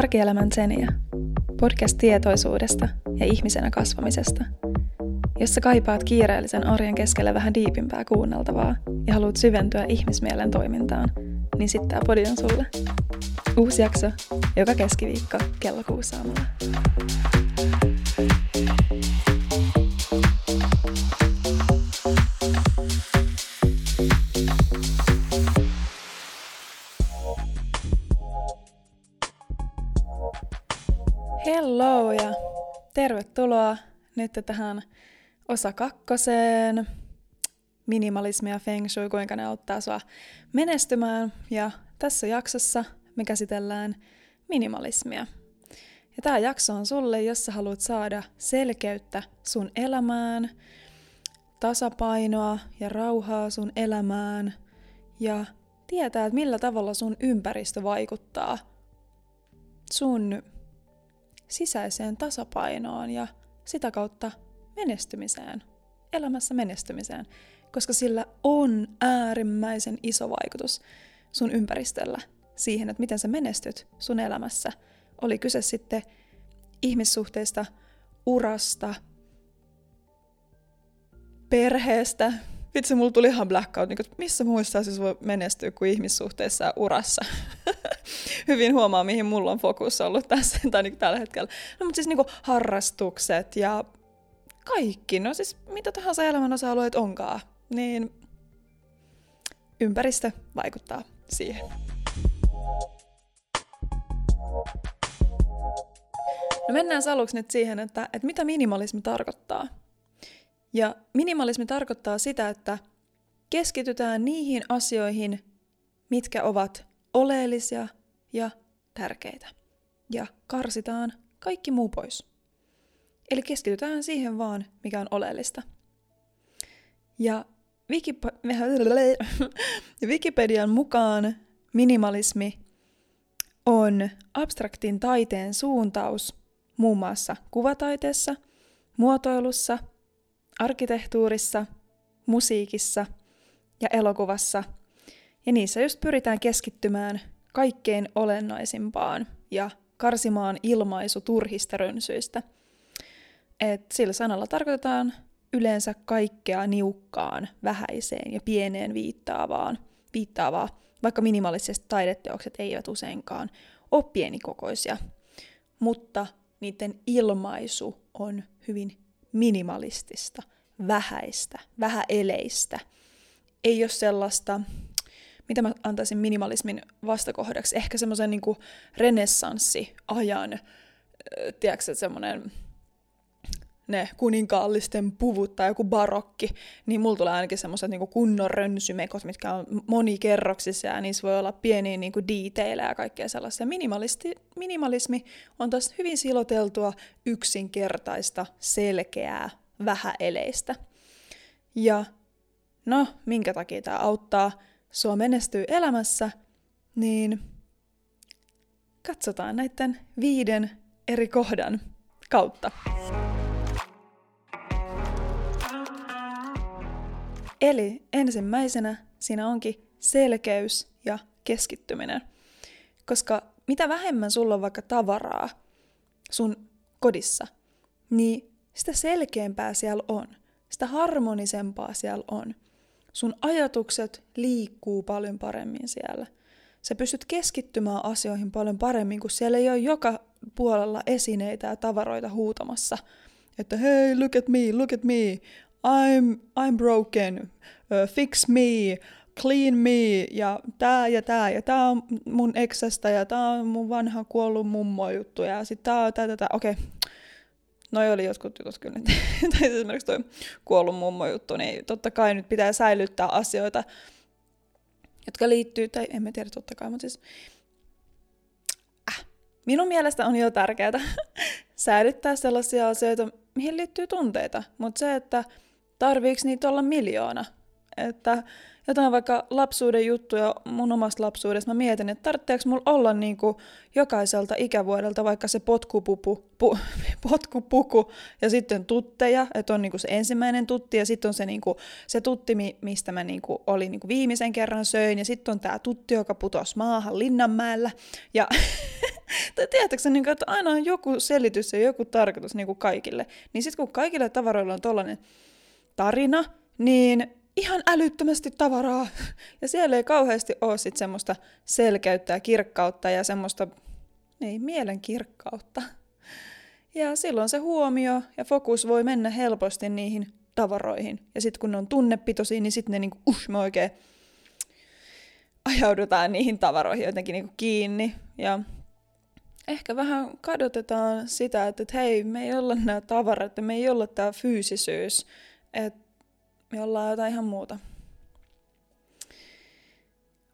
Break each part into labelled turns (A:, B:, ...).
A: Arkielämän Zenia. Podcast tietoisuudesta ja ihmisenä kasvamisesta. Jos sä kaipaat kiireellisen arjen keskellä vähän diipimpää kuunneltavaa ja haluat syventyä ihmismielen toimintaan, niin sitten tää podi on sulle. Uusi jakso joka keskiviikko kello kuusi aamulla. Nyt tähän osa kakkoseen. Minimalismi ja feng shui, kuinka ne auttaa sua menestymään. Ja tässä jaksossa me käsitellään minimalismia. Ja tämä jakso on sulle, jos sä haluat saada selkeyttä sun elämään, tasapainoa ja rauhaa sun elämään ja tietää, että millä tavalla sun ympäristö vaikuttaa sun sisäiseen tasapainoon ja sitä kautta menestymiseen, elämässä menestymiseen, koska sillä on äärimmäisen iso vaikutus sun ympäristöllä siihen, että miten sä menestyt sun elämässä. Oli kyse sitten ihmissuhteista, urasta, perheestä. Vitsi, mulla tuli ihan blackout, niin että missä muissa siis voi menestyä kuin ihmissuhteissa ja urassa. Hyvin huomaa, mihin mulla on fokus ollut tässä tai niin tällä hetkellä. No mutta siis niin harrastukset ja kaikki, no siis mitä tahansa elämän osa-alueet onkaan, niin ympäristö vaikuttaa siihen. No mennään aluksi nyt siihen, että, että mitä minimalismi tarkoittaa. Ja minimalismi tarkoittaa sitä, että keskitytään niihin asioihin, mitkä ovat oleellisia ja tärkeitä. Ja karsitaan kaikki muu pois. Eli keskitytään siihen vaan, mikä on oleellista. Ja Wikipedian mukaan minimalismi on abstraktin taiteen suuntaus muun muassa kuvataiteessa, muotoilussa, arkkitehtuurissa, musiikissa ja elokuvassa. Ja niissä just pyritään keskittymään kaikkein olennaisimpaan ja karsimaan ilmaisu turhista rönsyistä. Et sillä sanalla tarkoitetaan yleensä kaikkea niukkaan, vähäiseen ja pieneen viittaavaan, viittaavaa, vaikka minimalistiset taideteokset eivät useinkaan ole pienikokoisia. Mutta niiden ilmaisu on hyvin minimalistista, vähäistä, vähäeleistä. Ei ole sellaista, mitä mä antaisin minimalismin vastakohdaksi, ehkä semmoisen niin renessanssiajan, tiedätkö, semmoinen ne kuninkaallisten puvut tai joku barokki, niin mulla tulee ainakin semmoiset niinku kunnon rönsymekot, mitkä on monikerroksisia ja niissä voi olla pieniä niinku detaileja ja kaikkea sellaisia. Minimalisti, minimalismi on taas hyvin siloteltua, yksinkertaista, selkeää, vähäeleistä. Ja no, minkä takia tämä auttaa sua menestyy elämässä, niin katsotaan näiden viiden eri kohdan kautta. Eli ensimmäisenä siinä onkin selkeys ja keskittyminen. Koska mitä vähemmän sulla on vaikka tavaraa sun kodissa, niin sitä selkeämpää siellä on. Sitä harmonisempaa siellä on. Sun ajatukset liikkuu paljon paremmin siellä. Sä pystyt keskittymään asioihin paljon paremmin, kun siellä ei ole joka puolella esineitä ja tavaroita huutamassa. Että hei, look at me, look at me, I'm, I'm broken, uh, fix me, clean me, ja tää ja tää, ja tää on mun eksestä, ja tää on mun vanha kuollut mummo juttu, ja sit tää on tää, tää, tää. okei. Okay. Noi oli jotkut jutut kyllä. tai esimerkiksi toi kuollut mummo juttu, niin totta kai nyt pitää säilyttää asioita, jotka liittyy, tai en mä tiedä totta kai, mutta siis äh, minun mielestä on jo tärkeää säilyttää sellaisia asioita, mihin liittyy tunteita, mutta se, että Tarviiko niitä olla miljoona? Että jotain vaikka lapsuuden juttuja mun omasta lapsuudesta, mä mietin, että tarvitseeko mulla olla niin kuin jokaiselta ikävuodelta vaikka se potkupupu, pu, potkupuku ja sitten tutteja, että on niin kuin se ensimmäinen tutti ja sitten on se, niin kuin, se tutti, mistä mä niin kuin olin niin kuin viimeisen kerran söin ja sitten on tämä tutti, joka putosi maahan Linnanmäellä ja tai tiedätkö niin kuin, että aina on joku selitys ja joku tarkoitus niin kuin kaikille. Niin sitten kun kaikille tavaroilla on tollainen tarina, niin ihan älyttömästi tavaraa. Ja siellä ei kauheasti ole sit semmoista selkeyttä ja kirkkautta ja semmoista, ei, mielen kirkkautta. Ja silloin se huomio ja fokus voi mennä helposti niihin tavaroihin. Ja sitten kun ne on tunnepitoisia, niin sitten ne niinku, uh, me oikein ajaudutaan niihin tavaroihin jotenkin niinku kiinni. Ja ehkä vähän kadotetaan sitä, että, että hei, me ei olla nämä tavarat, me ei olla tämä fyysisyys. Että me ollaan jotain ihan muuta.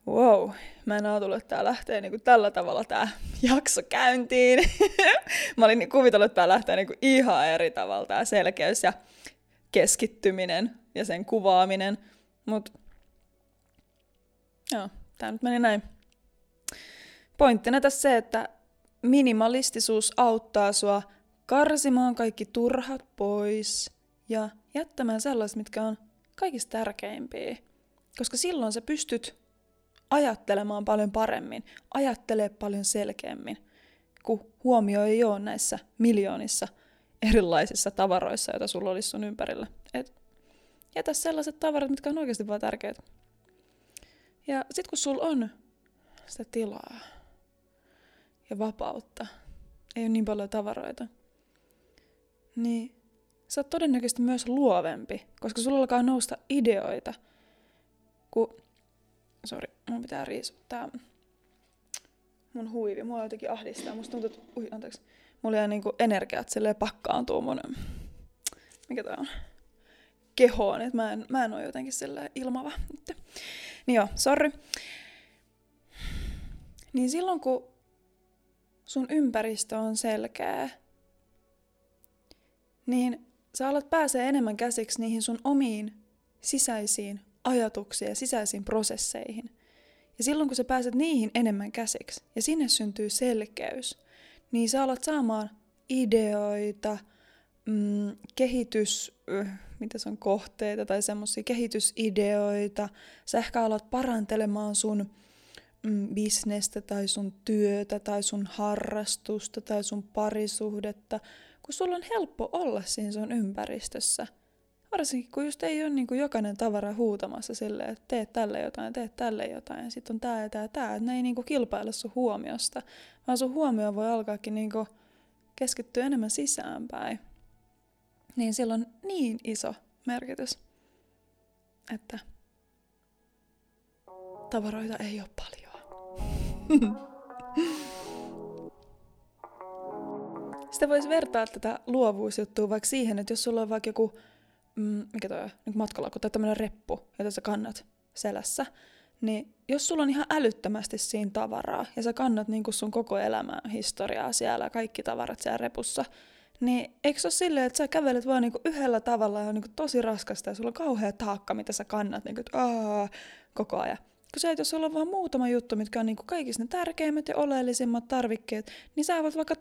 A: Wow, mä en ajatellut, että tää lähtee niinku tällä tavalla tää jakso käyntiin. mä olin niin kuvitellut, että tää lähtee niinku ihan eri tavalla tää selkeys ja keskittyminen ja sen kuvaaminen. Mut joo, tää nyt meni näin. Pointtina tässä se, että minimalistisuus auttaa sua karsimaan kaikki turhat pois ja jättämään sellaiset, mitkä on kaikista tärkeimpiä. Koska silloin sä pystyt ajattelemaan paljon paremmin, ajattelee paljon selkeämmin, kun huomio ei ole näissä miljoonissa erilaisissa tavaroissa, joita sulla olisi sun ympärillä. Et jätä sellaiset tavarat, mitkä on oikeasti vaan tärkeät. Ja sit kun sulla on sitä tilaa ja vapautta, ei ole niin paljon tavaroita, niin sä oot todennäköisesti myös luovempi, koska sulla alkaa nousta ideoita. Ku... Sori, mun pitää riisuttaa mun huivi. Mua jotenkin ahdistaa. Musta tuntuu, että... Ui, anteeksi. Mulla jää niinku energiat silleen pakkaantuu mun... Mikä tää on? Kehoon, että mä en, mä en oo jotenkin silleen ilmava nyt. Niin joo, sorry. Niin silloin kun sun ympäristö on selkeä, niin sä alat pääsee enemmän käsiksi niihin sun omiin sisäisiin ajatuksiin ja sisäisiin prosesseihin. Ja silloin kun sä pääset niihin enemmän käsiksi ja sinne syntyy selkeys, niin sä alat saamaan ideoita, mm, kehitys, äh, mitä se on, kohteita tai semmoisia kehitysideoita. Sä ehkä alat parantelemaan sun mm, bisnestä tai sun työtä tai sun harrastusta tai sun parisuhdetta kun sulla on helppo olla siinä sun ympäristössä. Varsinkin kun just ei ole niin kuin jokainen tavara huutamassa silleen, että teet tälle jotain, teet tälle jotain, ja sitten on tää ja tää tää. Ne ei niin kuin kilpaile sun huomiosta, vaan sun huomio voi alkaakin niin kuin keskittyä enemmän sisäänpäin. Niin sillä on niin iso merkitys, että tavaroita ei ole paljon. Sitä voisi vertaa tätä luovuusjuttua vaikka siihen, että jos sulla on vaikka joku, mm, mikä toi on, niin matkalauku tai tämmöinen reppu, jota sä kannat selässä, niin jos sulla on ihan älyttömästi siinä tavaraa ja sä kannat niin sun koko elämän historiaa siellä, kaikki tavarat siellä repussa, niin eikö se ole silleen, että sä kävelet vaan niinku yhdellä tavalla ja on niinku tosi raskasta ja sulla on kauhea taakka, mitä sä kannat niinku, että koko ajan kun sä et, jos sulla on vaan muutama juttu, mitkä on niin kuin kaikista ne tärkeimmät ja oleellisimmat tarvikkeet, niin sä voit vaikka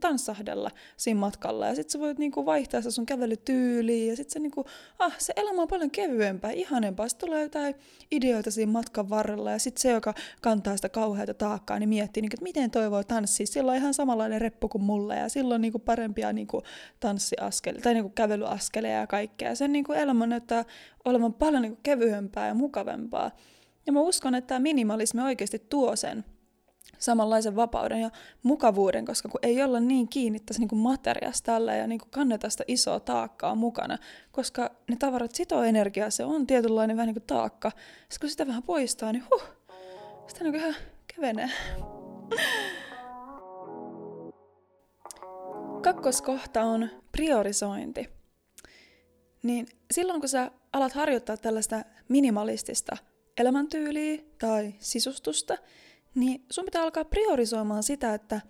A: tanssahdella siinä matkalla ja sit sä voit niin kuin vaihtaa sun kävelytyyliin ja sit se, niin kuin, ah, se elämä on paljon kevyempää, ihanempaa. Sitten tulee jotain ideoita siinä matkan varrella ja sitten se, joka kantaa sitä kauheata taakkaa, niin miettii, niin kuin, että miten toi voi tanssia. Sillä on ihan samanlainen reppu kuin mulle ja silloin niin kuin parempia niin kuin tanssiaskeleja tai niin kuin kävelyaskeleja ja kaikkea. Sen niin kuin elämä näyttää olevan paljon niin kuin kevyempää ja mukavempaa. Ja mä uskon, että tämä minimalismi oikeasti tuo sen samanlaisen vapauden ja mukavuuden, koska kun ei olla niin kiinni tässä niin materiasta tällä ja niin kanneta sitä isoa taakkaa mukana, koska ne tavarat sitoo energiaa, se on tietynlainen vähän niin kuin taakka. Sitten kun sitä vähän poistaa, niin huh, sitä niin ihan kevenee. Kakkoskohta on priorisointi. Niin silloin kun sä alat harjoittaa tällaista minimalistista elämäntyyliä tai sisustusta, niin sun pitää alkaa priorisoimaan sitä, että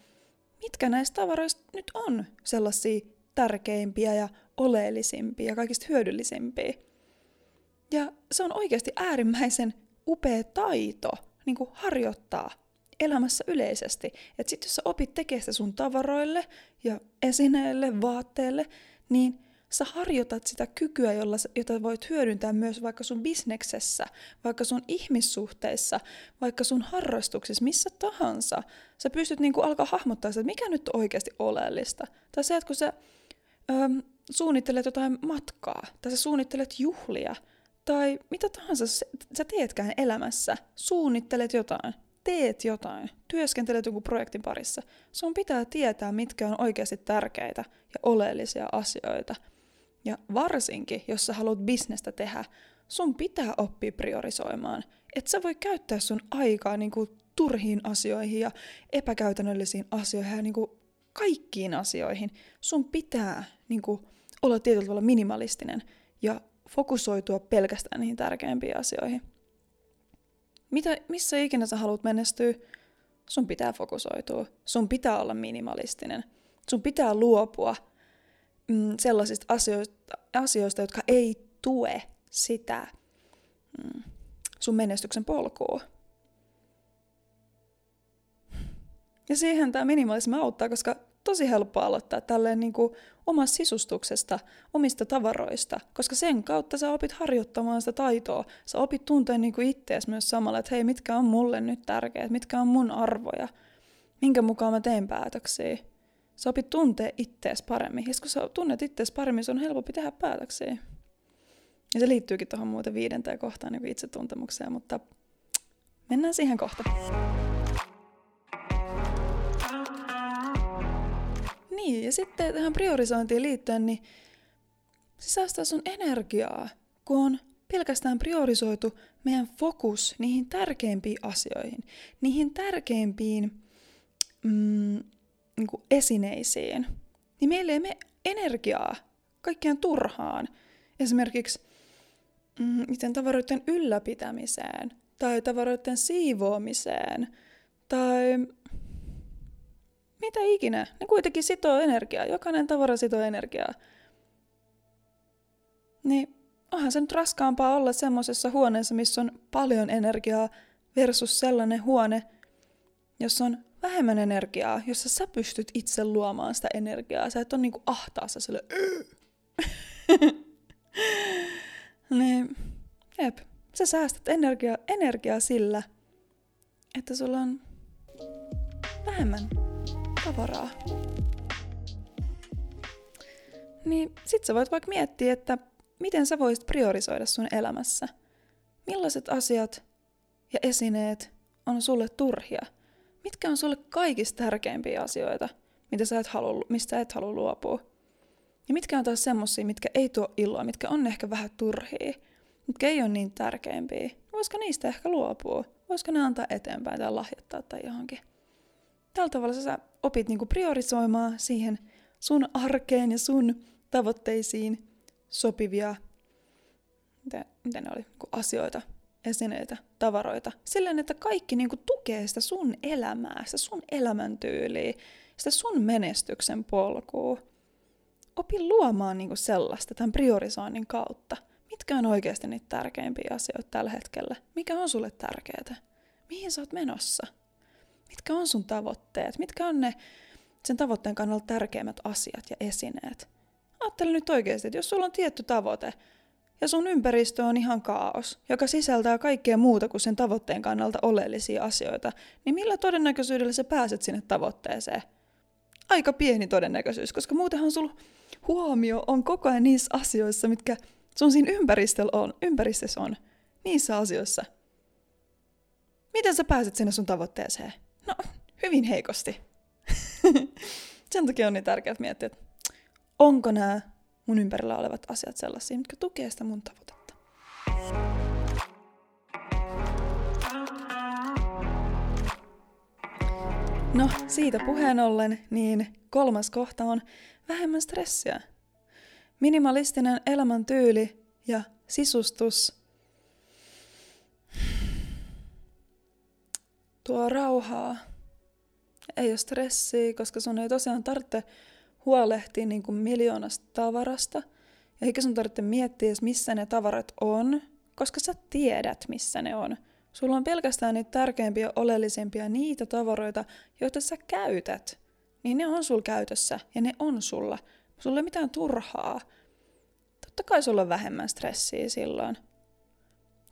A: mitkä näistä tavaroista nyt on sellaisia tärkeimpiä ja oleellisimpia ja kaikista hyödyllisimpiä. Ja se on oikeasti äärimmäisen upea taito niin kuin harjoittaa elämässä yleisesti. Että sitten jos sä opit tekemään sun tavaroille ja esineille, vaatteille, niin sä harjoitat sitä kykyä, jolla, jota voit hyödyntää myös vaikka sun bisneksessä, vaikka sun ihmissuhteissa, vaikka sun harrastuksissa, missä tahansa. Sä pystyt niinku alkaa hahmottaa sitä, että mikä nyt on oikeasti oleellista. Tai se, että kun sä öm, suunnittelet jotain matkaa, tai sä suunnittelet juhlia, tai mitä tahansa sä teetkään elämässä, suunnittelet jotain, teet jotain, työskentelet jonkun projektin parissa, sun pitää tietää, mitkä on oikeasti tärkeitä ja oleellisia asioita. Ja varsinkin, jos sä haluat bisnestä tehdä, sun pitää oppia priorisoimaan. Et sä voi käyttää sun aikaa niin kuin turhiin asioihin ja epäkäytännöllisiin asioihin ja niin kuin kaikkiin asioihin. Sun pitää niin kuin, olla tietyllä tavalla minimalistinen ja fokusoitua pelkästään niihin tärkeimpiin asioihin. Mitä, missä ikinä sä haluat menestyä, sun pitää fokusoitua. Sun pitää olla minimalistinen. Sun pitää luopua mm, sellaisista asioista, asioista, jotka ei tue sitä mm, sun menestyksen polkua. Ja siihen tämä minimalismi auttaa, koska tosi helppo aloittaa tälleen niin kuin omasta sisustuksesta, omista tavaroista, koska sen kautta sä opit harjoittamaan sitä taitoa. Sä opit tuntea niin ittees myös samalla, että hei, mitkä on mulle nyt tärkeät, mitkä on mun arvoja, minkä mukaan mä teen päätöksiä. Sä opit tuntea ittees paremmin. Ja kun sä tunnet ittees paremmin, se on helpompi tehdä päätöksiä. Ja se liittyykin tuohon muuten viidenteen kohtaan niin itsetuntemukseen, mutta mennään siihen kohta. Niin, ja sitten tähän priorisointiin liittyen, niin se säästää sun energiaa, kun on pelkästään priorisoitu meidän fokus niihin tärkeimpiin asioihin, niihin tärkeimpiin mm, niin kuin esineisiin, niin meille ei mene energiaa kaikkeen turhaan. Esimerkiksi mm, miten tavaroiden ylläpitämiseen, tai tavaroiden siivoamiseen, tai mitä ikinä. Ne kuitenkin sitoo energiaa. Jokainen tavara sitoo energiaa. Niin onhan se nyt raskaampaa olla semmoisessa huoneessa, missä on paljon energiaa versus sellainen huone, jossa on vähemmän energiaa, jossa sä pystyt itse luomaan sitä energiaa. Sä et ole niinku ahtaassa sille niin, jep. Sä säästät energiaa, energiaa sillä, että sulla on vähemmän tavaraa. Niin sit sä voit vaikka miettiä, että miten sä voisit priorisoida sun elämässä. Millaiset asiat ja esineet on sulle turhia? Mitkä on sulle kaikista tärkeimpiä asioita, mitä sä et halua, mistä sä et halua luopua? Ja mitkä on taas semmosia, mitkä ei tuo iloa, mitkä on ehkä vähän turhia, mitkä ei ole niin tärkeimpiä? Voisiko niistä ehkä luopua? Voisiko ne antaa eteenpäin tai lahjoittaa tai johonkin? Tällä tavalla sä opit niinku priorisoimaan siihen sun arkeen ja sun tavoitteisiin sopivia miten, miten ne oli, niinku asioita, esineitä, tavaroita. Silleen, että kaikki niinku tukee sitä sun elämää, sitä sun elämäntyyliä, sitä sun menestyksen polkua. Opi luomaan niinku sellaista tämän priorisoinnin kautta. Mitkä on oikeasti niitä tärkeimpiä asioita tällä hetkellä? Mikä on sulle tärkeää? Mihin sä oot menossa? Mitkä on sun tavoitteet? Mitkä on ne sen tavoitteen kannalta tärkeimmät asiat ja esineet? Ajattele nyt oikeasti, että jos sulla on tietty tavoite ja sun ympäristö on ihan kaos, joka sisältää kaikkea muuta kuin sen tavoitteen kannalta oleellisia asioita, niin millä todennäköisyydellä sä pääset sinne tavoitteeseen? Aika pieni todennäköisyys, koska muutenhan sulla huomio on koko ajan niissä asioissa, mitkä sun siinä ympäristöllä on, ympäristössä on, niissä asioissa. Miten sä pääset sinne sun tavoitteeseen? No, hyvin heikosti. Sen takia on niin tärkeää miettiä, että onko nämä mun ympärillä olevat asiat sellaisia, mitkä tukee sitä mun tavoitetta. No, siitä puheen ollen, niin kolmas kohta on vähemmän stressiä. Minimalistinen elämäntyyli ja sisustus tuo rauhaa. Ei ole stressiä, koska sun ei tosiaan tarvitse huolehtia niin kuin miljoonasta tavarasta. Ja eikä sun tarvitse miettiä edes, missä ne tavarat on, koska sä tiedät, missä ne on. Sulla on pelkästään niitä tärkeimpiä, oleellisempia, niitä tavaroita, joita sä käytät. Niin ne on sul käytössä ja ne on sulla. Sulla ei mitään turhaa. Totta kai sulla on vähemmän stressiä silloin.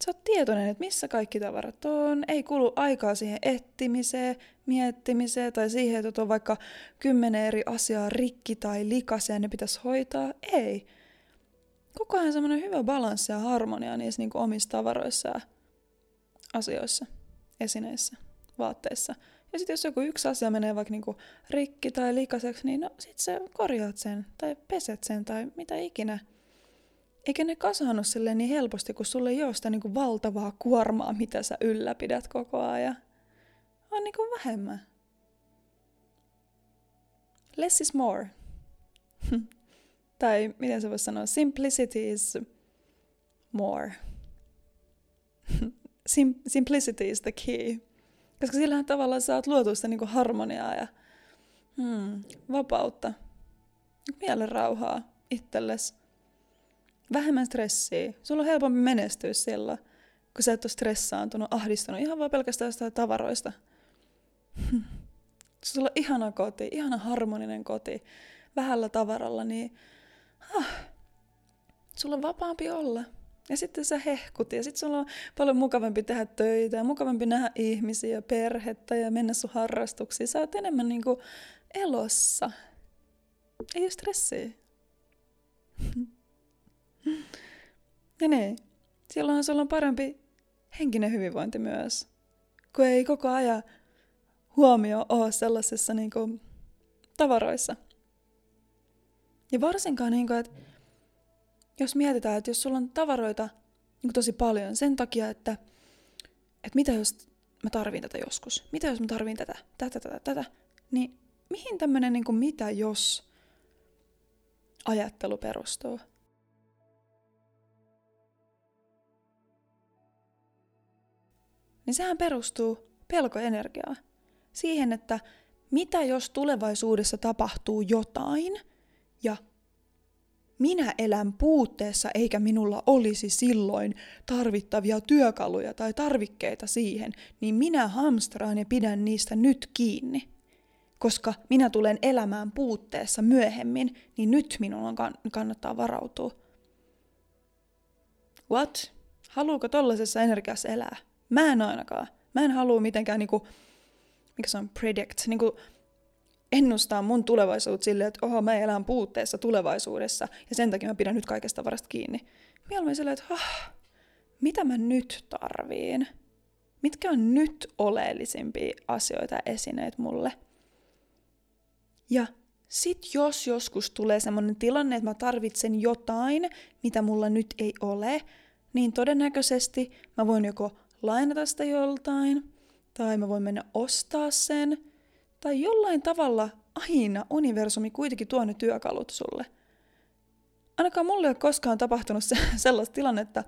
A: Sä oot tietoinen, että missä kaikki tavarat on. Ei kulu aikaa siihen etsimiseen, miettimiseen tai siihen, että on vaikka kymmenen eri asiaa rikki tai likaisia ne pitäisi hoitaa. Ei. Koko ajan semmoinen hyvä balanssi ja harmonia niissä niin omissa tavaroissa ja asioissa, esineissä, vaatteissa. Ja sitten jos joku yksi asia menee vaikka niinku rikki tai likaseksi, niin no sit sä korjaat sen tai peset sen tai mitä ikinä. Eikä ne kasannut silleen niin helposti, kun sulle ei ole sitä niinku valtavaa kuormaa, mitä sä ylläpidät koko ajan. On niinku vähemmän. Less is more. tai miten se voisi sanoa, simplicity is more. Sim- simplicity is the key. Koska sillähän tavallaan saat luotua sitä niinku harmoniaa ja hmm, vapautta. Mielen rauhaa itsellesi. Vähemmän stressiä. Sulla on helpompi menestyä sillä, kun sä et ole stressaantunut, ahdistunut ihan vaan pelkästään jostain tavaroista. Sulla on ihana koti, ihana harmoninen koti, vähällä tavaralla, niin ah, sulla on vapaampi olla. Ja sitten sä hehkut ja sitten sulla on paljon mukavampi tehdä töitä ja mukavampi nähdä ihmisiä perhettä ja mennä sun harrastuksiin. Sä oot enemmän niinku elossa. Ei ole stressiä. Ja niin. Silloinhan sulla on parempi henkinen hyvinvointi myös. Kun ei koko ajan huomio ole sellaisissa niinku tavaroissa. Ja varsinkaan, niinku, että jos mietitään, että jos sulla on tavaroita niin tosi paljon sen takia, että, että mitä jos mä tarvin tätä joskus, mitä jos mä tarvin tätä, tätä, tätä, tätä, niin mihin tämmöinen niin mitä jos ajattelu perustuu? Niin sehän perustuu pelkoenergiaan. Siihen, että mitä jos tulevaisuudessa tapahtuu jotain ja minä elän puutteessa eikä minulla olisi silloin tarvittavia työkaluja tai tarvikkeita siihen, niin minä hamstraan ja pidän niistä nyt kiinni. Koska minä tulen elämään puutteessa myöhemmin, niin nyt minun kannattaa varautua. What? Haluuko tollaisessa energiassa elää? Mä en ainakaan. Mä en halua mitenkään niinku, mikä se on, predict, niinku ennustaa mun tulevaisuutta silleen, että oho, mä elän puutteessa tulevaisuudessa ja sen takia mä pidän nyt kaikesta varasta kiinni. Mieluummin silleen, että oh, mitä mä nyt tarviin? Mitkä on nyt oleellisimpia asioita ja esineet mulle? Ja sit jos joskus tulee semmoinen tilanne, että mä tarvitsen jotain, mitä mulla nyt ei ole, niin todennäköisesti mä voin joko lainata sitä joltain, tai mä voin mennä ostaa sen – tai jollain tavalla aina universumi kuitenkin tuo ne työkalut sulle. Ainakaan mulle ei ole koskaan tapahtunut se, sellaista tilannetta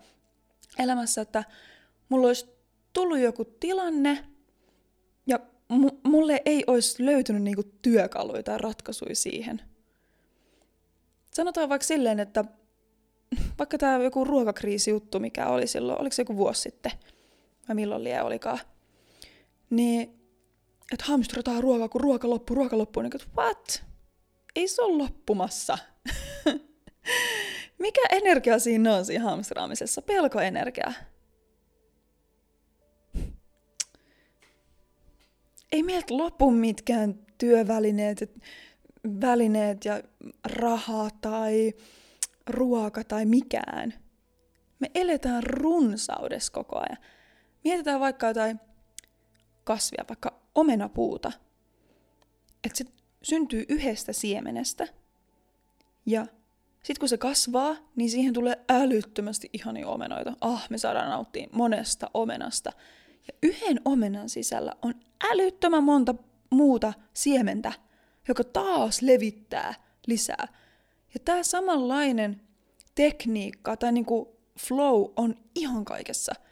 A: elämässä, että mulla olisi tullut joku tilanne ja m- mulle ei olisi löytynyt niinku työkaluja tai ratkaisuja siihen. Sanotaan vaikka silleen, että vaikka tämä joku ruokakriisi juttu, mikä oli silloin, oliko se joku vuosi sitten, vai milloin liian olikaan, niin että hamstrataan ruokaa, kun ruoka loppuu, ruoka loppuu. Niin, että what? Ei se ole loppumassa. Mikä energia siinä on siinä hamstraamisessa? Pelkoenergia. Ei meiltä lopu mitkään työvälineet, välineet ja raha tai ruoka tai mikään. Me eletään runsaudessa koko ajan. Mietitään vaikka jotain kasvia, vaikka omenapuuta. Että se syntyy yhdestä siemenestä. Ja sitten kun se kasvaa, niin siihen tulee älyttömästi ihania omenoita. Ah, me saadaan nauttia monesta omenasta. Ja yhden omenan sisällä on älyttömän monta muuta siementä, joka taas levittää lisää. Ja tämä samanlainen tekniikka tai niinku flow on ihan kaikessa –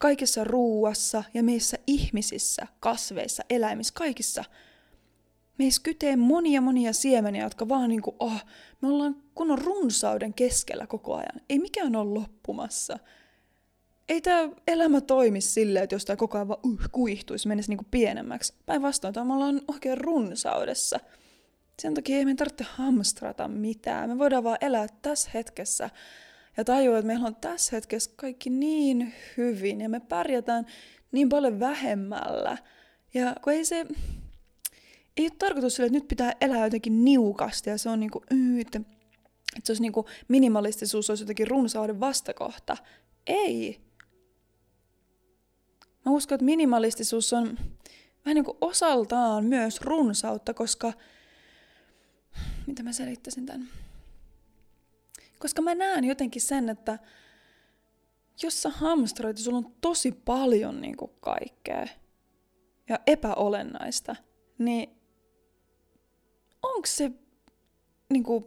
A: kaikessa ruuassa ja meissä ihmisissä, kasveissa, eläimissä, kaikissa. Meissä kytee monia monia siemeniä, jotka vaan niinku, oh, me ollaan kunnon runsauden keskellä koko ajan. Ei mikään ole loppumassa. ei tämä elämä toimi silleen, että jos tämä koko ajan vaan uh, kuihtuisi, menisi niinku pienemmäksi. Päinvastoin, me ollaan oikein runsaudessa. Sen takia ei meidän tarvitse hamstrata mitään. Me voidaan vaan elää tässä hetkessä ja tajua, että meillä on tässä hetkessä kaikki niin hyvin ja me pärjätään niin paljon vähemmällä. Ja kun ei se, ei ole tarkoitus sille, että nyt pitää elää jotenkin niukasti ja se on niinku, että, että se olisi niinku minimalistisuus olisi jotenkin runsauden vastakohta. Ei. Mä uskon, että minimalistisuus on vähän niin kuin osaltaan myös runsautta, koska mitä mä selittäisin tämän? Koska mä näen jotenkin sen, että jos sä hamstroit sulla on tosi paljon niin kuin kaikkea ja epäolennaista, niin onko se niin kuin,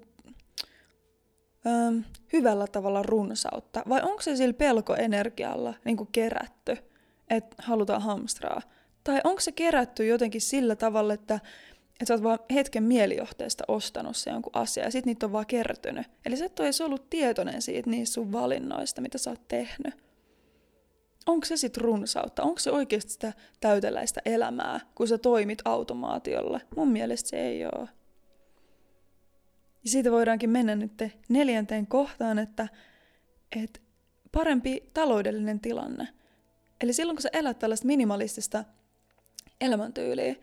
A: ö, hyvällä tavalla runsautta vai onko se sillä pelkoenergialla niin kuin kerätty, että halutaan hamstraa? Tai onko se kerätty jotenkin sillä tavalla, että että sä oot vaan hetken mielijohteesta ostanut se jonkun asia ja sit niitä on vaan kertynyt. Eli sä et ole edes ollut tietoinen siitä niistä sun valinnoista, mitä sä oot tehnyt. Onko se sit runsautta? Onko se oikeasti sitä täyteläistä elämää, kun sä toimit automaatiolla? Mun mielestä se ei ole. Ja siitä voidaankin mennä nyt neljänteen kohtaan, että, että parempi taloudellinen tilanne. Eli silloin kun sä elät tällaista minimalistista elämäntyyliä,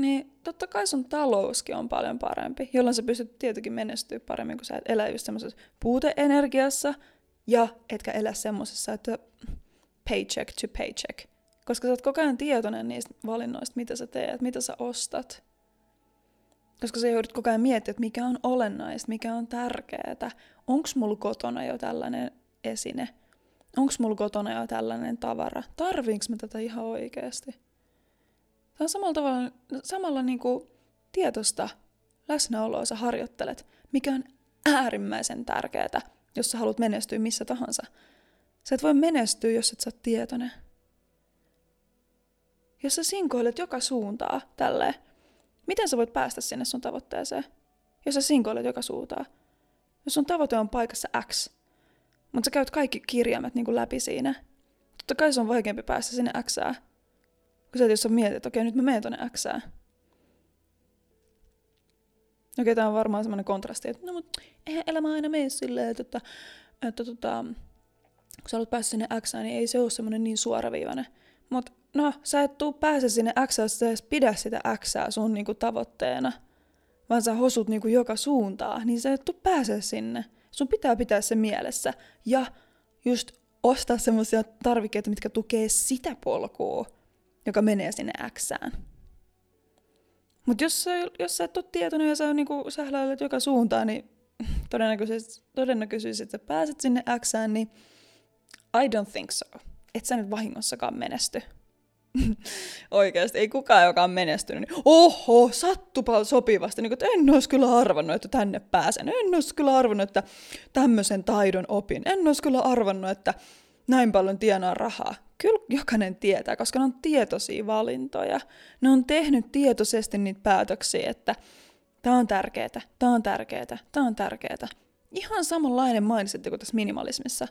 A: niin totta kai sun talouskin on paljon parempi, jolloin sä pystyt tietenkin menestyä paremmin, kun sä et elä just semmoisessa puuteenergiassa ja etkä elä semmoisessa, että paycheck to paycheck. Koska sä oot koko ajan tietoinen niistä valinnoista, mitä sä teet, mitä sä ostat. Koska sä joudut koko ajan miettimään, että mikä on olennaista, mikä on tärkeää. Onks mulla kotona jo tällainen esine? Onks mulla kotona jo tällainen tavara? Tarviinko mä tätä ihan oikeasti? Tämä on samalla tavalla, samalla niin kuin tietoista läsnäoloa sä harjoittelet, mikä on äärimmäisen tärkeää, jos sä haluat menestyä missä tahansa. Sä et voi menestyä, jos et sä oot tietoinen. Jos sä sinkoilet joka suuntaa tälleen, miten sä voit päästä sinne sun tavoitteeseen? Jos sä sinkoilet joka suuntaan. Jos sun tavoite on paikassa X, mutta sä käyt kaikki kirjaimet niin läpi siinä, totta kai se on vaikeampi päästä sinne Xään kun sä, jos sä mietit, että okei, nyt mä menen tonne Xään. Okei, tää on varmaan semmoinen kontrasti, että no mut eihän elämä aina mene silleen, että, että, että, että kun sä haluat päästä sinne Xään, niin ei se ole semmoinen niin suoraviivainen. Mut no, sä et tuu pääse sinne Xään, jos sä edes pidä sitä Xää sun niinku tavoitteena, vaan sä hosut niinku joka suuntaan, niin sä et tuu pääse sinne. Sun pitää pitää se mielessä ja just ostaa semmoisia tarvikkeita, mitkä tukee sitä polkua joka menee sinne Xään. Mutta jos, jos sä et ole tietoinen ja sä niinku sähläilet joka suuntaan, niin todennäköisesti, todennäköisesti että pääset sinne Xään, niin I don't think so. Et sä nyt vahingossakaan menesty. Oikeasti, ei kukaan, joka on menestynyt, niin oho, sattupa sopivasti, niin että en olisi kyllä arvannut, että tänne pääsen, en olisi kyllä arvannut, että tämmöisen taidon opin, en olisi kyllä arvannut, että näin paljon tienaa rahaa. Kyllä jokainen tietää, koska ne on tietoisia valintoja. Ne on tehnyt tietoisesti niitä päätöksiä, että tämä on tärkeää, tämä on tärkeää, tämä on tärkeää. Ihan samanlainen mindset kuin tässä minimalismissa.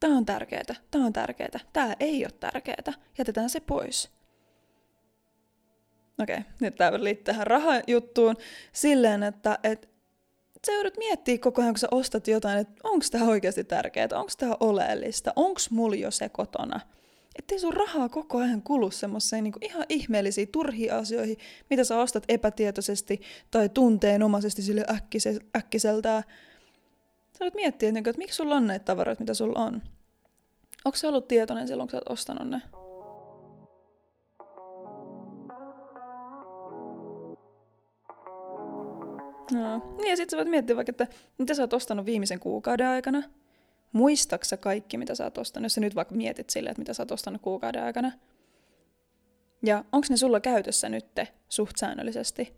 A: Tämä on tärkeää, tämä on tärkeää, tämä ei ole tärkeää, jätetään se pois. Okei, nyt tämä liittyy tähän rahajuttuun silleen, että, että sä joudut miettiä koko ajan, kun sä ostat jotain, että onko tämä oikeasti tärkeää, onko tämä oleellista, onko mulla jo se kotona. Ettei sun rahaa koko ajan kulu semmoiseen niin ihan ihmeellisiin, turhiin asioihin, mitä sä ostat epätietoisesti tai tunteenomaisesti sille äkkise, äkkiseltään. Sä voit miettiä, että, että miksi sulla on näitä tavaroita, mitä sulla on. Onko sä ollut tietoinen silloin, kun sä oot ostanut ne? No. Niin ja sit sä voit miettiä vaikka, että mitä sä oot ostanut viimeisen kuukauden aikana. Muistaksa kaikki, mitä sä oot ostanut, jos sä nyt vaikka mietit silleen, että mitä sä oot ostanut kuukauden aikana. Ja onko ne sulla käytössä nytte suht säännöllisesti?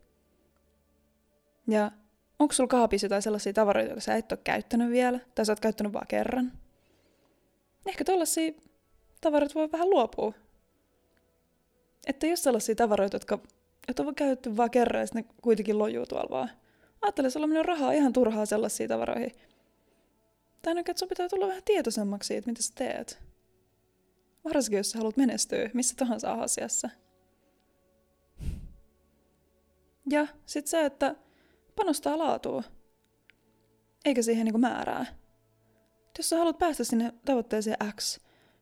A: Ja onko sulla kaapissa jotain sellaisia tavaroita, joita sä et ole käyttänyt vielä, tai sä oot käyttänyt vaan kerran? Ehkä tollaisia tavaroita voi vähän luopua. Että jos sellaisia tavaroita, jotka, jotka on käytetty vaan kerran ja ne kuitenkin lojuu tuolla vaan Ajattele, sulla menee rahaa ihan turhaa sellaisiin tavaroihin. Tai nyt, että sun pitää tulla vähän tietoisemmaksi siitä, mitä sä teet. Varsinkin, jos sä haluat menestyä missä tahansa asiassa. Ja sitten se, että panostaa laatuun, eikä siihen niinku määrää. Jos sä haluat päästä sinne tavoitteeseen X,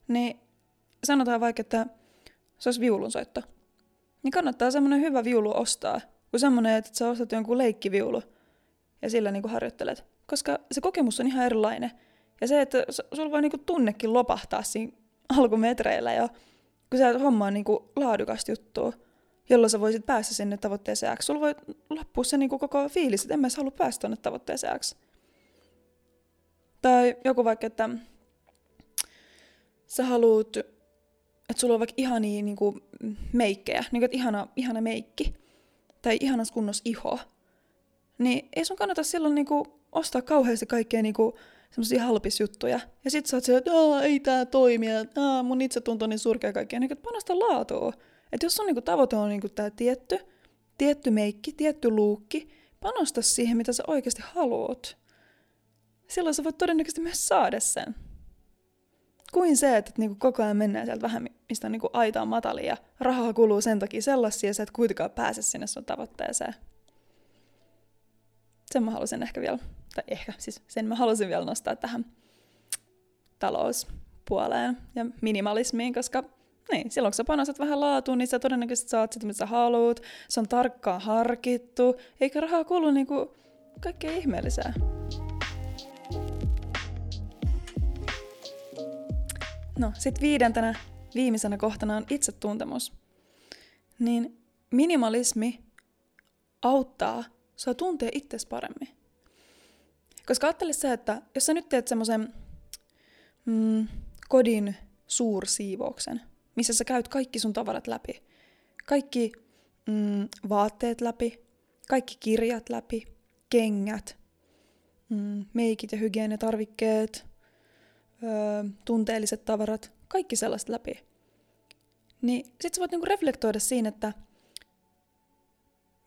A: niin sanotaan vaikka, että se olisi viulunsoitto. Niin kannattaa semmoinen hyvä viulu ostaa, kuin semmoinen, että sä ostat jonkun leikkiviulu ja sillä niinku harjoittelet. Koska se kokemus on ihan erilainen. Ja se, että sulla voi niinku tunnekin lopahtaa siinä alkumetreillä ja kun sä hommaa niinku laadukasta juttua, jolloin sä voisit päästä sinne tavoitteeseen X. Sulla voi loppua se niinku koko fiilis, että en mä halua päästä tuonne tavoitteeseen X. Tai joku vaikka, että sä haluut, että sulla on vaikka ihania niinku meikkejä, niinku että ihana, ihana meikki, tai ihanas kunnos iho, niin ei sun kannata silloin niinku ostaa kauheasti kaikkea niinku semmoisia halpisjuttuja. Ja sit sä oot että ei tää toimi, ja mun itse tuntuu niin surkea kaikkea. Niin, panosta laatua. Että jos sun niinku tavoite on niinku tää tietty, tietty meikki, tietty luukki, panosta siihen, mitä sä oikeasti haluat. Silloin sä voit todennäköisesti myös saada sen. Kuin se, että niinku koko ajan mennään sieltä vähän, mistä on niinku aita on matali ja rahaa kuluu sen takia sellaisia, ja sä et kuitenkaan pääse sinne sun tavoitteeseen. Sen mä halusin ehkä vielä, tai ehkä, siis sen mä halusin vielä nostaa tähän talouspuoleen ja minimalismiin, koska niin, silloin kun sä panostat vähän laatuun, niin sä todennäköisesti saat sitä, mitä sä haluut. Se on tarkkaan harkittu, eikä rahaa kulu niinku kaikkea ihmeellisää. No, sit viidentenä, viimeisenä kohtana on itsetuntemus. Niin minimalismi auttaa sua tuntee itsesi paremmin. Koska ajattele se, että jos sä nyt teet semmoisen mm, kodin suursiivouksen, missä sä käyt kaikki sun tavarat läpi, kaikki mm, vaatteet läpi, kaikki kirjat läpi, kengät, mm, meikit ja hygieniatarvikkeet, tunteelliset tavarat, kaikki sellaista läpi. Niin sit sä voit niinku reflektoida siinä, että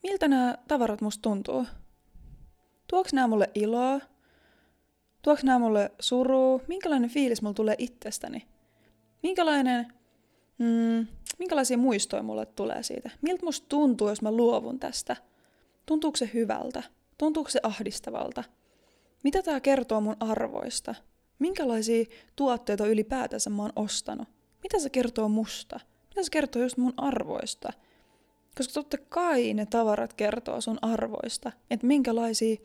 A: miltä nämä tavarat musta tuntuu? Tuoks nämä mulle iloa? Tuoks nämä mulle surua? Minkälainen fiilis mulla tulee itsestäni? Minkälainen, mm, minkälaisia muistoja mulle tulee siitä? Miltä musta tuntuu, jos mä luovun tästä? Tuntuuko se hyvältä? Tuntuuko se ahdistavalta? Mitä tämä kertoo mun arvoista? Minkälaisia tuotteita ylipäätänsä mä oon ostanut? Mitä se kertoo musta? Mitä se kertoo just mun arvoista? Koska totta kai ne tavarat kertoo sun arvoista, että minkälaisia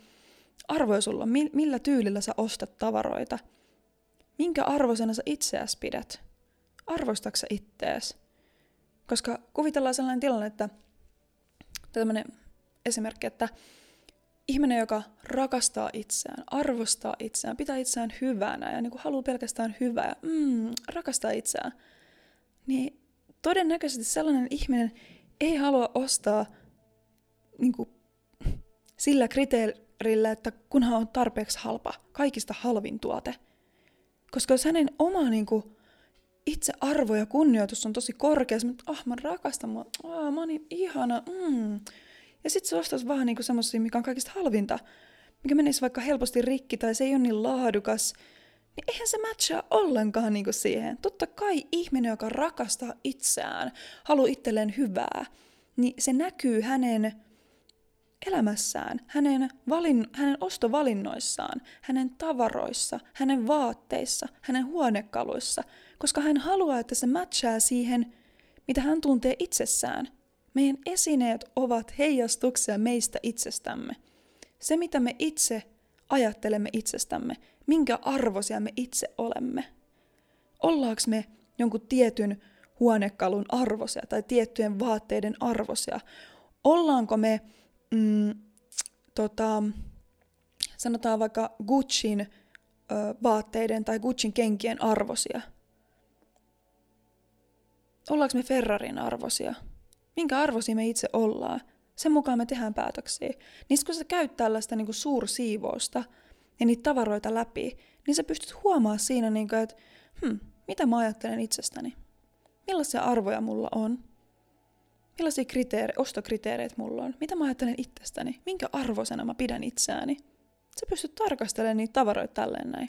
A: arvoja sulla on, millä tyylillä sä ostat tavaroita. Minkä arvoisena sä itseäsi pidät? Arvoistatko ittees? Koska kuvitellaan sellainen tilanne, että tämmöinen esimerkki, että ihminen, joka rakastaa itseään, arvostaa itseään, pitää itseään hyvänä ja niin kuin haluaa pelkästään hyvää mm, rakastaa itseään, niin todennäköisesti sellainen ihminen ei halua ostaa niin kuin, sillä kriteerillä, että kunhan on tarpeeksi halpa, kaikista halvin tuote. Koska jos hänen oma niin kuin, itse arvo ja kunnioitus on tosi korkea, että ah, mä rakastan mua, ah, mä oon niin ihana, mm. Ja sitten se ostaisi vaan niin semmoisia, mikä on kaikista halvinta, mikä menisi vaikka helposti rikki tai se ei ole niin laadukas, niin eihän se matchaa ollenkaan niinku siihen. Totta kai ihminen, joka rakastaa itseään, haluaa itselleen hyvää, niin se näkyy hänen elämässään, hänen, valin, hänen ostovalinnoissaan, hänen tavaroissa, hänen vaatteissa, hänen huonekaluissa, koska hän haluaa, että se matchaa siihen, mitä hän tuntee itsessään. Meidän esineet ovat heijastuksia meistä itsestämme. Se, mitä me itse ajattelemme itsestämme, minkä arvoisia me itse olemme. Ollaanko me jonkun tietyn huonekalun arvoisia tai tiettyjen vaatteiden arvoisia? Ollaanko me, mm, tota, sanotaan vaikka Gucciin ö, vaatteiden tai Gucciin kenkien arvoisia? Ollaanko me Ferrarin arvoisia? Minkä arvoisia me itse ollaan? Sen mukaan me tehdään päätöksiä. Niin kun sä käyt tällaista niin kuin suursiivousta ja niitä tavaroita läpi, niin sä pystyt huomaamaan siinä, niin kuin, että hmm, mitä mä ajattelen itsestäni. Millaisia arvoja mulla on? Millaisia kriteere- ostokriteereitä mulla on? Mitä mä ajattelen itsestäni? Minkä arvoisena mä pidän itseäni? Sä pystyt tarkastelemaan niitä tavaroita tälleen näin.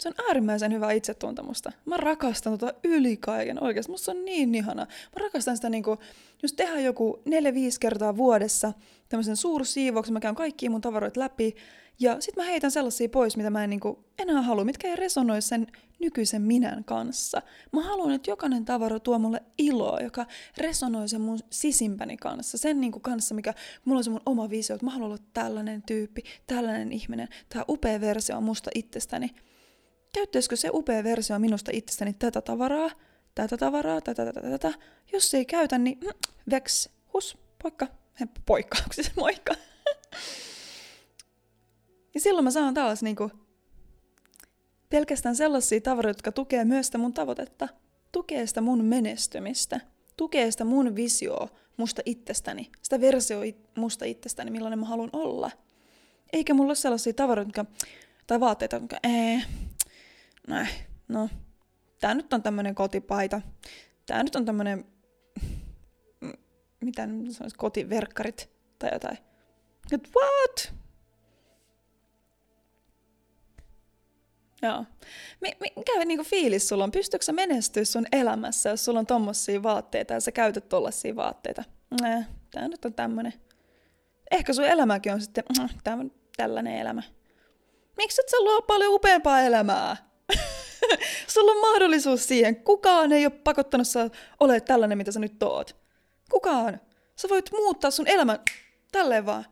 A: Se on äärimmäisen hyvä itsetuntemusta. Mä rakastan tota yli kaiken oikeasti. Musta se on niin ihana. Mä rakastan sitä niinku, jos tehdään joku neljä 5 kertaa vuodessa tämmöisen suursiivouksen, mä käyn kaikki mun tavaroit läpi, ja sit mä heitän sellaisia pois, mitä mä en niinku enää halua, mitkä ei resonoi sen nykyisen minän kanssa. Mä haluan, että jokainen tavara tuo mulle iloa, joka resonoi sen mun sisimpäni kanssa. Sen niinku kanssa, mikä mulla on se mun oma visio, että mä haluan olla tällainen tyyppi, tällainen ihminen, tää upea versio on musta itsestäni. Käyttäisikö se upea versio minusta itsestäni tätä tavaraa, tätä tavaraa, tätä, tätä, tätä, tätä. Jos ei käytä, niin mm, veks, hus, poikka, poikka, onko se moikka? ja silloin mä saan taas niinku pelkästään sellaisia tavaroita, jotka tukee myös sitä mun tavoitetta, tukee sitä mun menestymistä, tukee sitä mun visioa musta itsestäni, sitä versio musta itsestäni, millainen mä haluan olla. Eikä mulla ole sellaisia tavaroita, jotka, tai vaatteita, jotka, ee, näin, no, tää nyt on tämmönen kotipaita, tää nyt on tämmönen, mitä nyt sanoisi, kotiverkkarit tai jotain. Et what? Joo. Mikä niinku fiilis sulla on? Pystyykö sä menestyä sun elämässä, jos sulla on tommosia vaatteita ja sä käytät tollasia vaatteita? Nää, tää nyt on tämmönen. Ehkä sun elämäkin on sitten mm, tällainen elämä. Miksi et sä luo paljon upeampaa elämää? Sulla on mahdollisuus siihen. Kukaan ei ole pakottanut sä ole tällainen, mitä sä nyt toot. Kukaan. Sä voit muuttaa sun elämän tälleen vaan.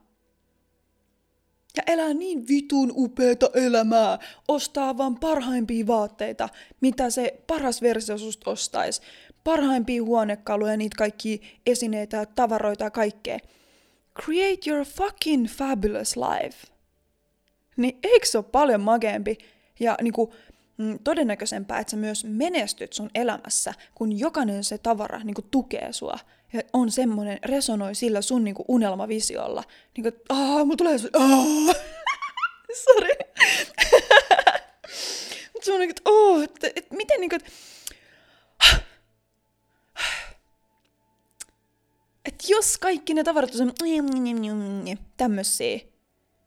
A: Ja elää niin vitun upeata elämää. Ostaa vaan parhaimpia vaatteita, mitä se paras versio susta ostaisi. Parhaimpia huonekaluja, niitä kaikki esineitä, tavaroita ja kaikkea. Create your fucking fabulous life. Niin eikö se ole paljon makeampi ja niinku, mm, todennäköisempää, että sä myös menestyt sun elämässä, kun jokainen se tavara niin kuin, tukee sua ja on semmoinen, resonoi sillä sun niin kuin, unelmavisiolla. Niin kuin, aah, mulla tulee se, aah. Sorry. Se on niin kuin, oh, että, et, miten niin kuin, että jos kaikki ne tavarat on tämmöisiä,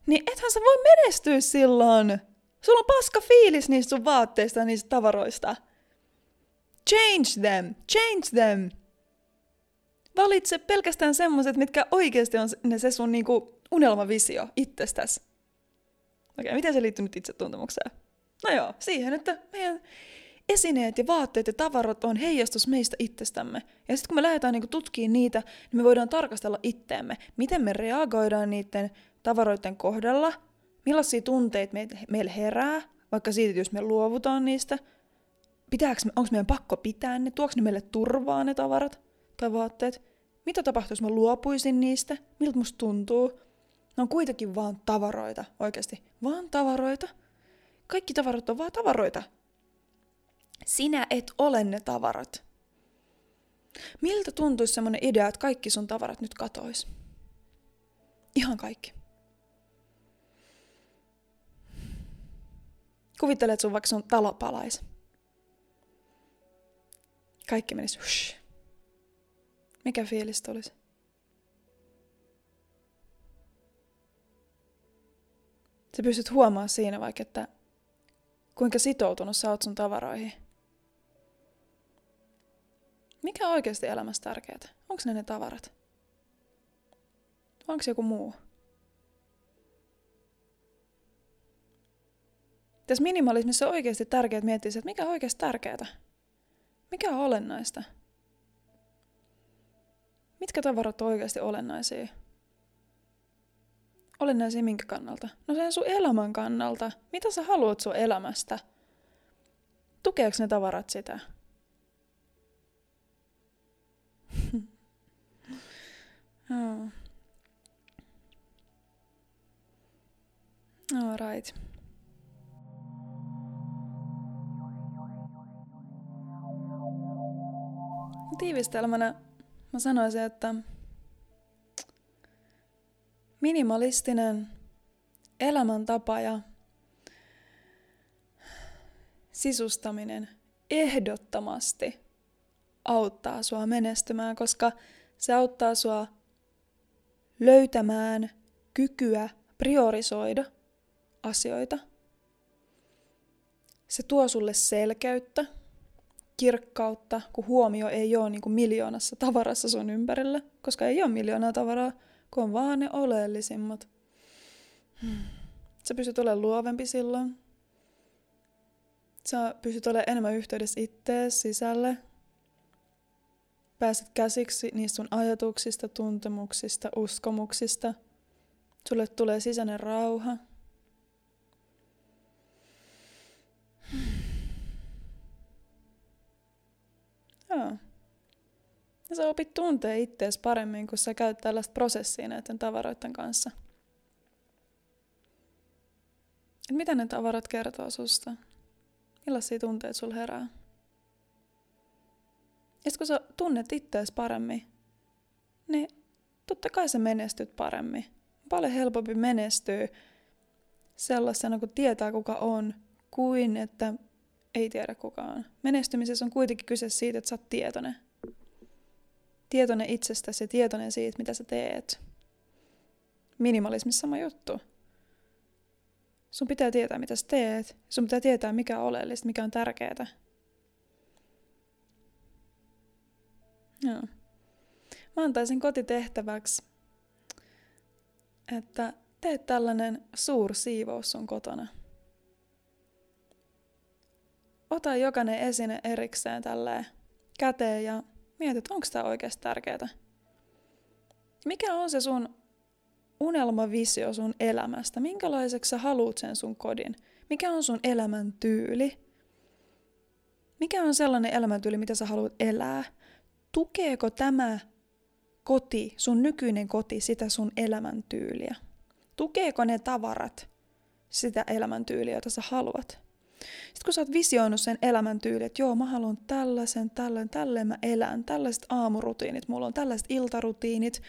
A: niin ethän sä voi menestyä silloin. Sulla on paska fiilis niistä sun vaatteista ja niistä tavaroista. Change them, change them. Valitse pelkästään semmoset, mitkä oikeasti on ne se sun niinku unelmavisio itsestäsi. Okei, miten se liittyy nyt itsetuntemukseen? No joo, siihen, että meidän esineet ja vaatteet ja tavarat on heijastus meistä itsestämme. Ja sitten kun me lähdetään niinku tutkimaan niitä, niin me voidaan tarkastella itteemme, miten me reagoidaan niiden tavaroiden kohdalla – millaisia tunteita meillä herää, vaikka siitä, jos me luovutaan niistä, pitääkö, onko meidän pakko pitää ne, tuoks ne meille turvaa ne tavarat tai vaatteet, mitä tapahtuu, jos mä luopuisin niistä, miltä musta tuntuu. Ne on kuitenkin vaan tavaroita, oikeasti, vaan tavaroita. Kaikki tavarat on vaan tavaroita. Sinä et ole ne tavarat. Miltä tuntuisi semmoinen idea, että kaikki sun tavarat nyt katois? Ihan kaikki. Kuvittele, että sun vaikka sun talo palais. Kaikki menisi hush. Mikä fiilis tulisi? Sä pystyt huomaamaan siinä vaikka, että kuinka sitoutunut sä oot sun tavaroihin. Mikä on oikeasti elämässä tärkeää? Onko ne ne tavarat? Onko joku muu? Tässä minimalismissa on oikeasti tärkeää miettiä, että mikä on oikeasti tärkeää. Mikä on olennaista? Mitkä tavarat on oikeasti olennaisia? Olennaisia minkä kannalta? No sen sun elämän kannalta. Mitä sä haluat sun elämästä? Tukeeko ne tavarat sitä? All right. Tiivistelmänä mä sanoisin, että minimalistinen elämäntapa ja sisustaminen ehdottomasti auttaa sua menestymään, koska se auttaa sua löytämään kykyä priorisoida asioita. Se tuo sulle selkeyttä, kirkkautta, kun huomio ei ole niin kuin miljoonassa tavarassa sun ympärillä, koska ei ole miljoonaa tavaraa, kun on vaan ne oleellisimmat. Hmm. Sä pystyt olemaan luovempi silloin. Sä pystyt olemaan enemmän yhteydessä ittees sisälle. Pääset käsiksi niistä sun ajatuksista, tuntemuksista, uskomuksista. Sulle tulee sisäinen rauha. Joo. Ja sä opit tuntee ittees paremmin, kun sä käyt tällaista prosessia näiden tavaroiden kanssa. Et mitä ne tavarat kertoo susta? Millaisia tunteet sul herää? Ja kun sä tunnet ittees paremmin, niin totta kai sä menestyt paremmin. Paljon helpompi menestyä sellaisena, kun tietää kuka on, kuin että ei tiedä kuka on. Menestymisessä on kuitenkin kyse siitä, että sä oot tietoinen. Tietoinen itsestäsi ja tietoinen siitä, mitä sä teet. Minimalismissa sama juttu. Sun pitää tietää, mitä sä teet. Sun pitää tietää, mikä on oleellista, mikä on tärkeää. Joo. Mä antaisin kotitehtäväksi, että teet tällainen siivous sun kotona. Ota jokainen esine erikseen tälleen käteen ja mieti, onko tämä oikeasti tärkeää. Mikä on se sun unelmavisio sun elämästä? Minkälaiseksi sä haluut sen sun kodin? Mikä on sun elämän tyyli? Mikä on sellainen elämäntyyli, mitä sä haluat elää? Tukeeko tämä koti, sun nykyinen koti, sitä sun elämäntyyliä? Tukeeko ne tavarat sitä elämäntyyliä, jota sä haluat? Sitten kun sä oot visioinut sen elämäntyyli, että joo, mä haluan tällaisen, tällainen, tälleen mä elän, tällaiset aamurutiinit, mulla on tällaiset iltarutiinit,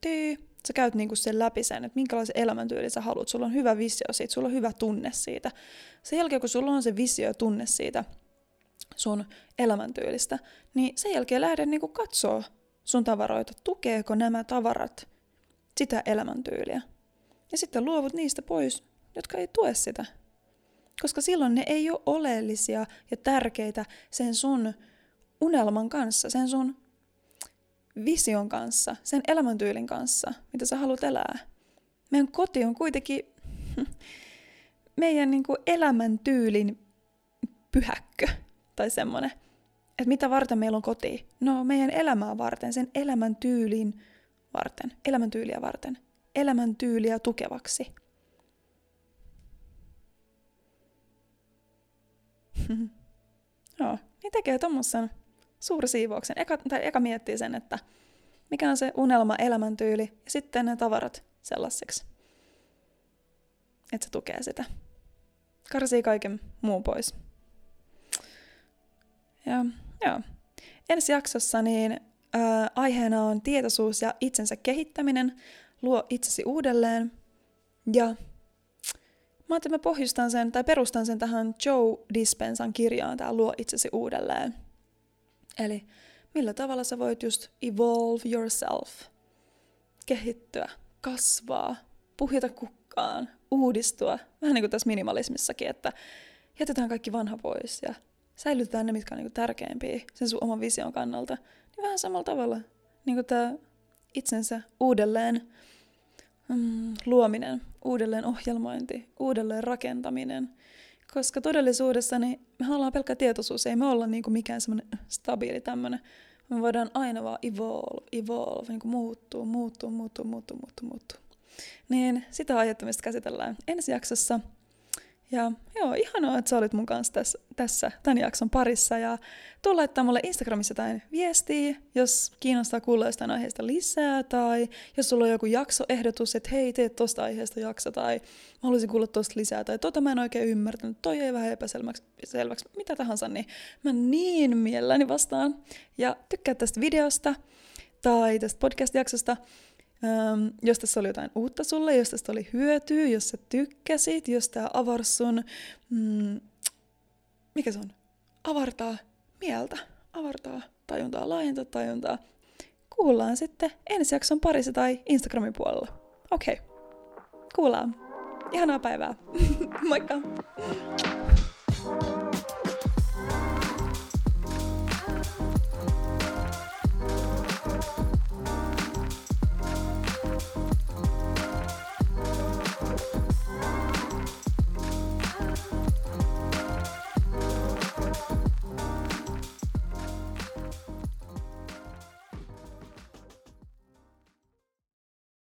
A: ty. Sä käyt niinku sen läpi sen, että minkälaisen elämäntyyli sä haluat. Sulla on hyvä visio siitä, sulla on hyvä tunne siitä. Sen jälkeen, kun sulla on se visio ja tunne siitä sun elämäntyylistä, niin sen jälkeen lähden niinku katsoa sun tavaroita, tukeeko nämä tavarat sitä elämäntyyliä. Ja sitten luovut niistä pois, jotka ei tue sitä koska silloin ne ei ole oleellisia ja tärkeitä sen sun unelman kanssa, sen sun vision kanssa, sen elämäntyylin kanssa, mitä sä haluat elää. Meidän koti on kuitenkin meidän niin kuin elämäntyylin pyhäkkö tai semmoinen. Että mitä varten meillä on koti? No meidän elämää varten, sen elämäntyylin varten, elämäntyyliä varten, elämäntyyliä tukevaksi. Joo, niin tekee tuommoisen siivouksen. Eka, tai eka miettii sen, että mikä on se unelma, elämäntyyli ja sitten ne tavarat sellaiseksi, että se tukee sitä. Karsii kaiken muun pois. Ja joo. Ensi jaksossa niin ää, aiheena on tietoisuus ja itsensä kehittäminen, luo itsesi uudelleen ja Mä ajattelin, että mä pohjustan sen tai perustan sen tähän Joe Dispensan kirjaan, tää Luo itsesi uudelleen. Eli millä tavalla sä voit just evolve yourself, kehittyä, kasvaa, puhjata kukkaan, uudistua. Vähän niin kuin tässä minimalismissakin, että jätetään kaikki vanha pois ja säilytetään ne, mitkä on niin tärkeimpiä sen sun oman vision kannalta. Niin vähän samalla tavalla niin kuin tämä itsensä uudelleen mm, luominen, uudelleen ohjelmointi, uudelleen rakentaminen. Koska todellisuudessa niin me ollaan pelkkä tietoisuus, ei me olla niin kuin mikään semmoinen stabiili tämmöinen. Me voidaan aina vaan evolve, evolve, niin kuin muuttuu, muuttuu, muuttuu, muuttuu, muuttuu, muuttuu. Niin sitä ajattamista käsitellään ensi jaksossa – ja joo, ihanaa, että sä olit mun kanssa tässä, tässä tämän jakson parissa. Ja tuu laittaa mulle Instagramissa jotain viestiä, jos kiinnostaa kuulla jostain aiheesta lisää, tai jos sulla on joku jaksoehdotus, että hei, teet tosta aiheesta jakso, tai mä haluaisin kuulla tosta lisää, tai tota mä en oikein ymmärtänyt, toi ei vähän epäselväksi, selväksi, mitä tahansa, niin mä niin mielelläni vastaan. Ja tykkää tästä videosta tai tästä podcast-jaksosta, Ähm, jos tässä oli jotain uutta sulle, jos tästä oli hyötyä, jos sä tykkäsit, jos tää avars sun, mm, mikä se on? Avartaa mieltä, avartaa tajuntaa, laajentaa tajuntaa. Kuullaan sitten ensi jakson parissa tai Instagramin puolella. Okei, okay. kuullaan. Ihanaa päivää. Moikka! Moi!